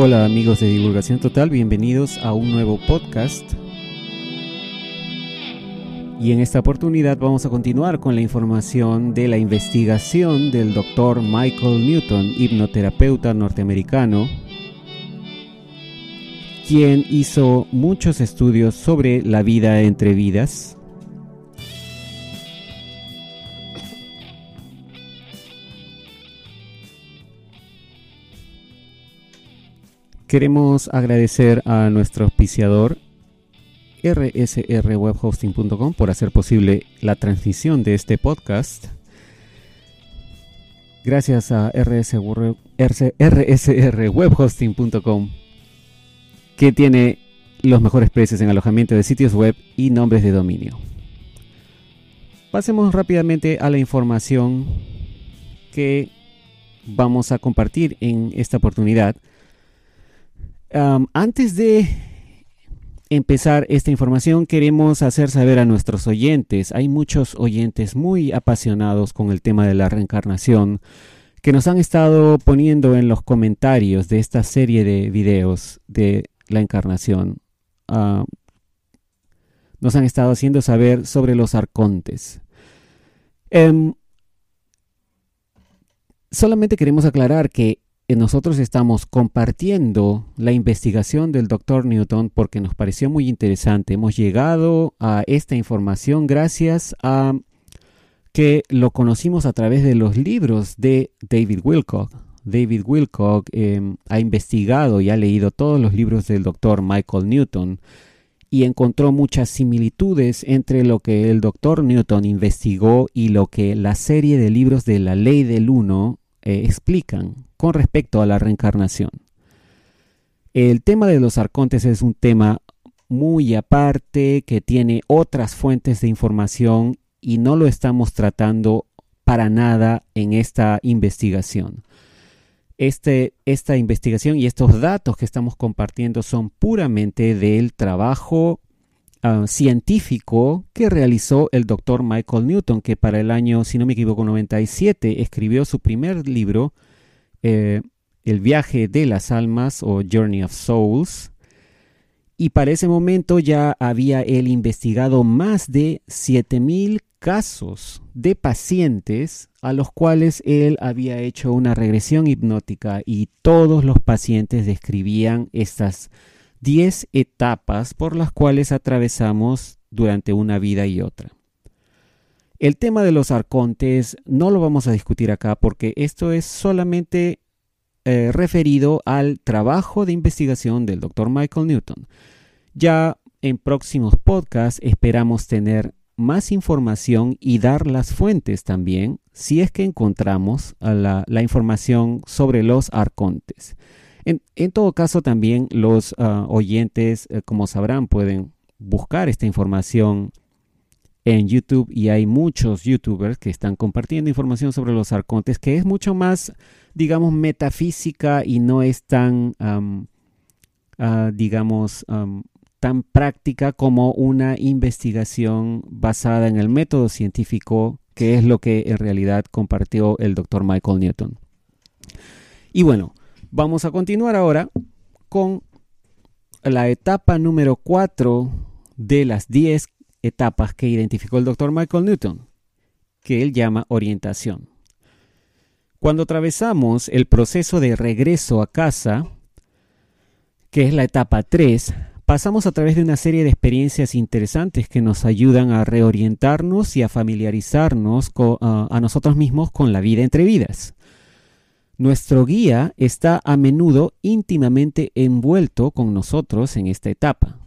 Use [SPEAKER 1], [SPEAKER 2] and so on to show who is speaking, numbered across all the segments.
[SPEAKER 1] Hola amigos de Divulgación Total, bienvenidos a un nuevo podcast. Y en esta oportunidad vamos a continuar con la información de la investigación del doctor Michael Newton, hipnoterapeuta norteamericano, quien hizo muchos estudios sobre la vida entre vidas Queremos agradecer a nuestro auspiciador rsrwebhosting.com por hacer posible la transmisión de este podcast. Gracias a rsrwebhosting.com que tiene los mejores precios en alojamiento de sitios web y nombres de dominio. Pasemos rápidamente a la información que vamos a compartir en esta oportunidad antes de empezar esta información, queremos hacer saber a nuestros oyentes, hay muchos oyentes muy apasionados con el tema de la reencarnación que nos han estado poniendo en los comentarios de esta serie de videos de la encarnación. nos han estado haciendo saber sobre los arcontes. Em, solamente queremos aclarar que nosotros estamos compartiendo la investigación del doctor Newton porque nos pareció muy interesante. Hemos llegado a esta información gracias a que lo conocimos a través de los libros de David Wilcock. David Wilcock em, ha investigado y ha leído todos los libros del doctor Michael Newton y encontró muchas similitudes entre lo que el doctor Newton investigó y lo que la serie de libros de la ley del uno eh, explican con respecto a la reencarnación. El tema de los arcontes es un tema muy aparte que tiene otras fuentes de información y no lo estamos tratando para nada en esta investigación. Este, esta investigación y estos datos que estamos compartiendo son puramente del trabajo ah, científico que realizó el doctor Michael Newton, que para el año, si no me equivoco, 97 escribió su primer libro eh, el viaje de las almas o Journey of Souls. Y para ese momento ya había él investigado más de 7000 casos de pacientes a los cuales él había hecho una regresión hipnótica y todos los pacientes describían estas 10 etapas por las cuales atravesamos durante una vida y otra. El tema de los arcontes no lo vamos a discutir acá porque esto es solamente eh, referido al trabajo de investigación del doctor Michael Newton. Ya en próximos podcasts esperamos tener más información y dar las fuentes también si es que encontramos la, información sobre los arcontes. En, todo caso también los ah, oyentes, eh, como sabrán, pueden buscar esta información en YouTube y hay muchos youtubers que están compartiendo información sobre los arcontes que es mucho más, digamos, metafísica y no es tan, ah, digamos, tan práctica como una investigación basada en el método científico, que es lo que en realidad compartió el doctor Michael Newton. Y bueno, vamos a continuar ahora con la etapa número 4 de las 10 etapas que identificó el doctor Michael Newton, que él llama orientación. Cuando atravesamos el proceso de regreso a casa, que es la etapa 3, pasamos a través de una serie de experiencias interesantes que nos ayudan a reorientarnos y a familiarizarnos a nosotros mismos con la vida entre vidas. Nuestro guía está a menudo íntimamente envuelto con nosotros en esta etapa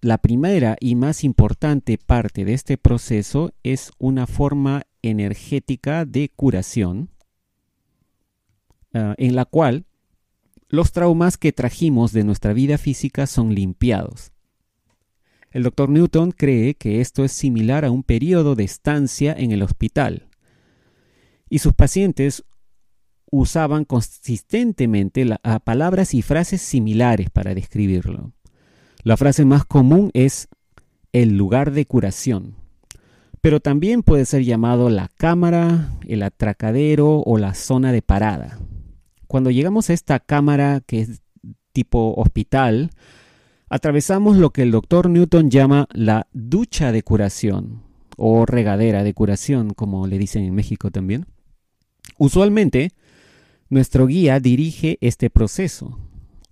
[SPEAKER 1] la primera y más importante parte de este proceso es una forma energética de curación ah, en la cual los traumas que trajimos de nuestra vida física son limpiados. El doctor Newton cree que esto es similar a un periodo de estancia en el hospital y sus pacientes usaban consistentemente palabras y frases similares para describirlo. La frase más común es el lugar de curación, pero también puede ser llamado la cámara, el atracadero o la zona de parada. cuando llegamos a esta cámara que es tipo hospital, atravesamos lo que el doctor Newton llama la ducha de curación o regadera de curación, como le dicen en México también. Usualmente, nuestro guía dirige este proceso.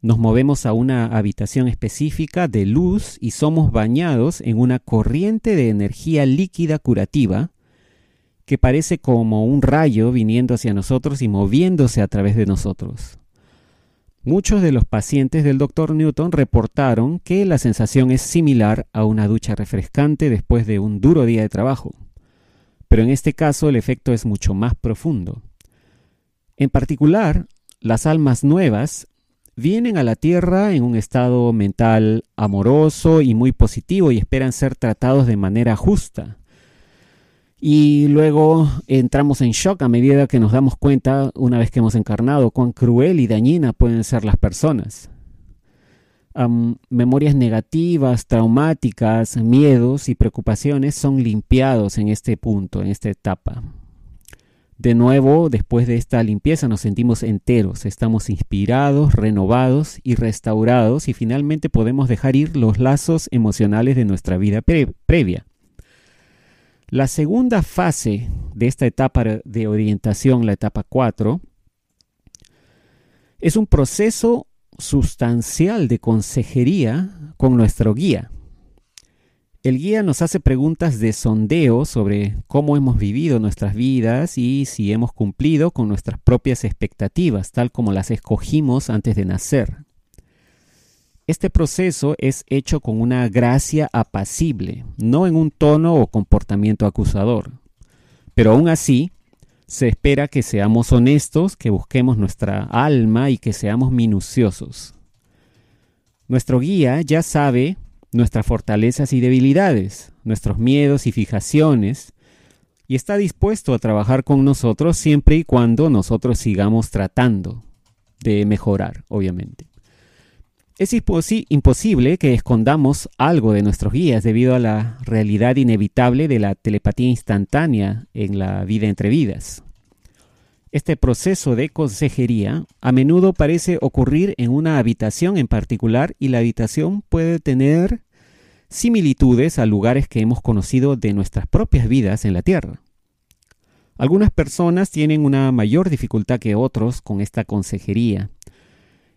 [SPEAKER 1] Nos movemos a una habitación específica de luz y somos bañados en una corriente de energía líquida curativa que parece como un rayo viniendo hacia nosotros y moviéndose a través de nosotros. Muchos de los pacientes del Dr. Newton reportaron que la sensación es similar a una ducha refrescante después de un duro día de trabajo, pero en este caso el efecto es mucho más profundo. En particular, las almas nuevas vienen a la Tierra en un estado mental amoroso y muy positivo y esperan ser tratados de manera justa. Y luego entramos en shock a medida que nos damos cuenta, una vez que hemos encarnado, cuán cruel y dañina pueden ser las personas. memorias negativas, traumáticas, miedos y preocupaciones son limpiados en este punto, en esta etapa. De nuevo, después de esta limpieza nos sentimos enteros, estamos inspirados, renovados y restaurados y finalmente podemos dejar ir los lazos emocionales de nuestra vida previa. La segunda fase de esta etapa de orientación, la etapa 4, es un proceso sustancial de consejería con nuestro guía. El guía nos hace preguntas de sondeo sobre cómo hemos vivido nuestras vidas y si hemos cumplido con nuestras propias expectativas, tal como las escogimos antes de nacer. Este proceso es hecho con una gracia apacible, no en un tono o comportamiento acusador. Pero aún así, se espera que seamos honestos, que busquemos nuestra alma y que seamos minuciosos. Nuestro guía ya sabe nuestras fortalezas y debilidades, nuestros miedos y fijaciones, y está dispuesto a trabajar con nosotros siempre y cuando nosotros sigamos tratando de mejorar, obviamente. Es imposible que escondamos algo de nuestros guías debido a la realidad inevitable de la telepatía instantánea en la vida entre vidas. Este proceso de consejería a menudo parece ocurrir en una habitación en particular y la habitación puede tener similitudes a lugares que hemos conocido de nuestras propias vidas en la Tierra. Algunas personas tienen una mayor dificultad que otros con esta consejería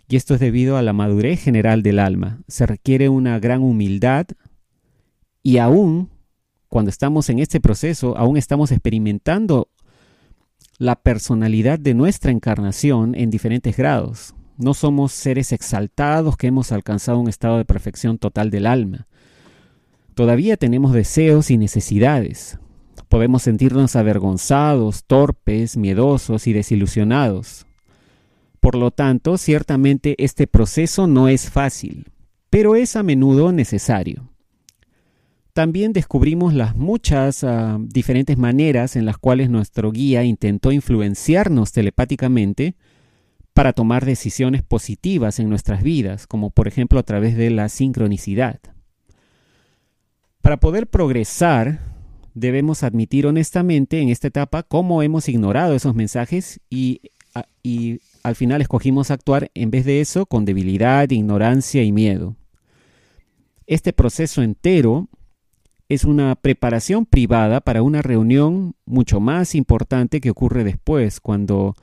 [SPEAKER 1] y esto es debido a la madurez general del alma. Se requiere una gran humildad y aún cuando estamos en este proceso, aún estamos experimentando la personalidad de nuestra encarnación en diferentes grados. No somos seres exaltados que hemos alcanzado un estado de perfección total del alma. Todavía tenemos deseos y necesidades. Podemos sentirnos avergonzados, torpes, miedosos y desilusionados. Por lo tanto, ciertamente este proceso no es fácil, pero es a menudo necesario. También descubrimos las muchas ah, diferentes maneras en las cuales nuestro guía intentó influenciarnos telepáticamente para tomar decisiones positivas en nuestras vidas, como por ejemplo a través de la sincronicidad. Para poder progresar, debemos admitir honestamente en esta etapa cómo hemos ignorado esos mensajes y, ah, y al final escogimos actuar en vez de eso con debilidad, ignorancia y miedo. Este proceso entero es una preparación privada para una reunión mucho más importante que ocurre después, cuando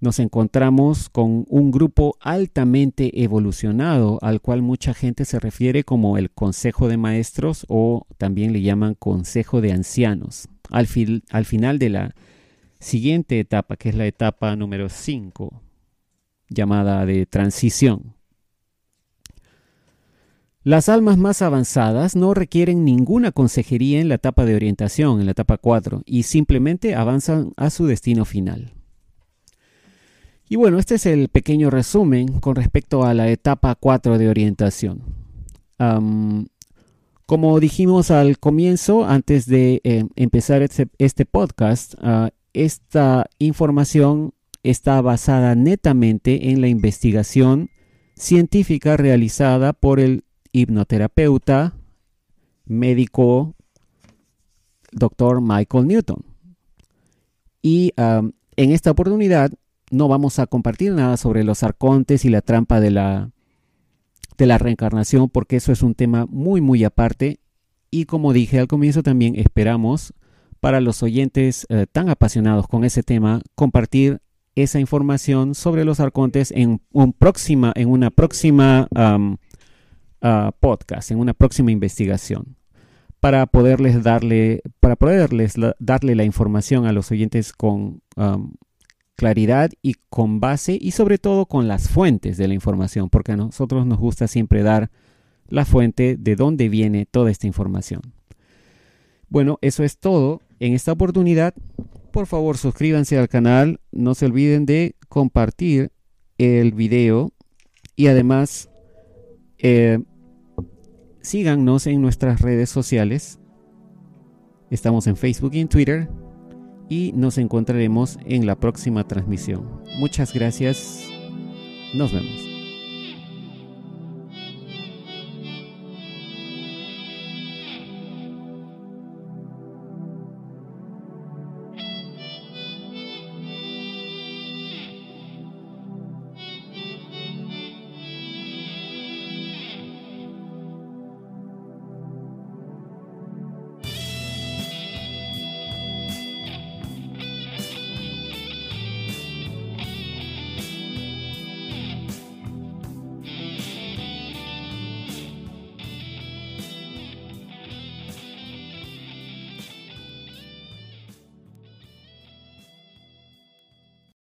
[SPEAKER 1] nos encontramos con un grupo altamente evolucionado al cual mucha gente se refiere como el Consejo de Maestros o también le llaman Consejo de Ancianos. Al, al final de la siguiente etapa, que es la etapa número 5, llamada de transición. Las almas más avanzadas no requieren ninguna consejería en la etapa de orientación, en la etapa 4, y simplemente avanzan a su destino final. Y bueno, este es el pequeño resumen con respecto a la etapa 4 de orientación. como dijimos al comienzo, antes de eh, empezar este, este podcast, ah, esta información está basada netamente en la investigación científica realizada por el hipnoterapeuta médico Dr. Michael Newton. Y en esta oportunidad no vamos a compartir nada sobre los arcontes y la trampa de la, de la reencarnación, porque eso es un tema muy, muy aparte. Y como dije al comienzo, también esperamos para los oyentes eh, tan apasionados con ese tema compartir esa información sobre los arcontes en, un próxima, en una próxima podcast, en una próxima investigación, para poderles darle, para poderles darle la información a los oyentes con claridad y con base y sobre todo con las fuentes de la información, porque a nosotros nos gusta siempre dar la fuente de dónde viene toda esta información. Bueno, eso es todo en esta oportunidad por favor suscríbanse al canal, no se olviden de compartir el video y además eh, síganos en nuestras redes sociales. Estamos en Facebook y en Twitter y nos encontraremos en la próxima transmisión. Muchas gracias. Nos vemos.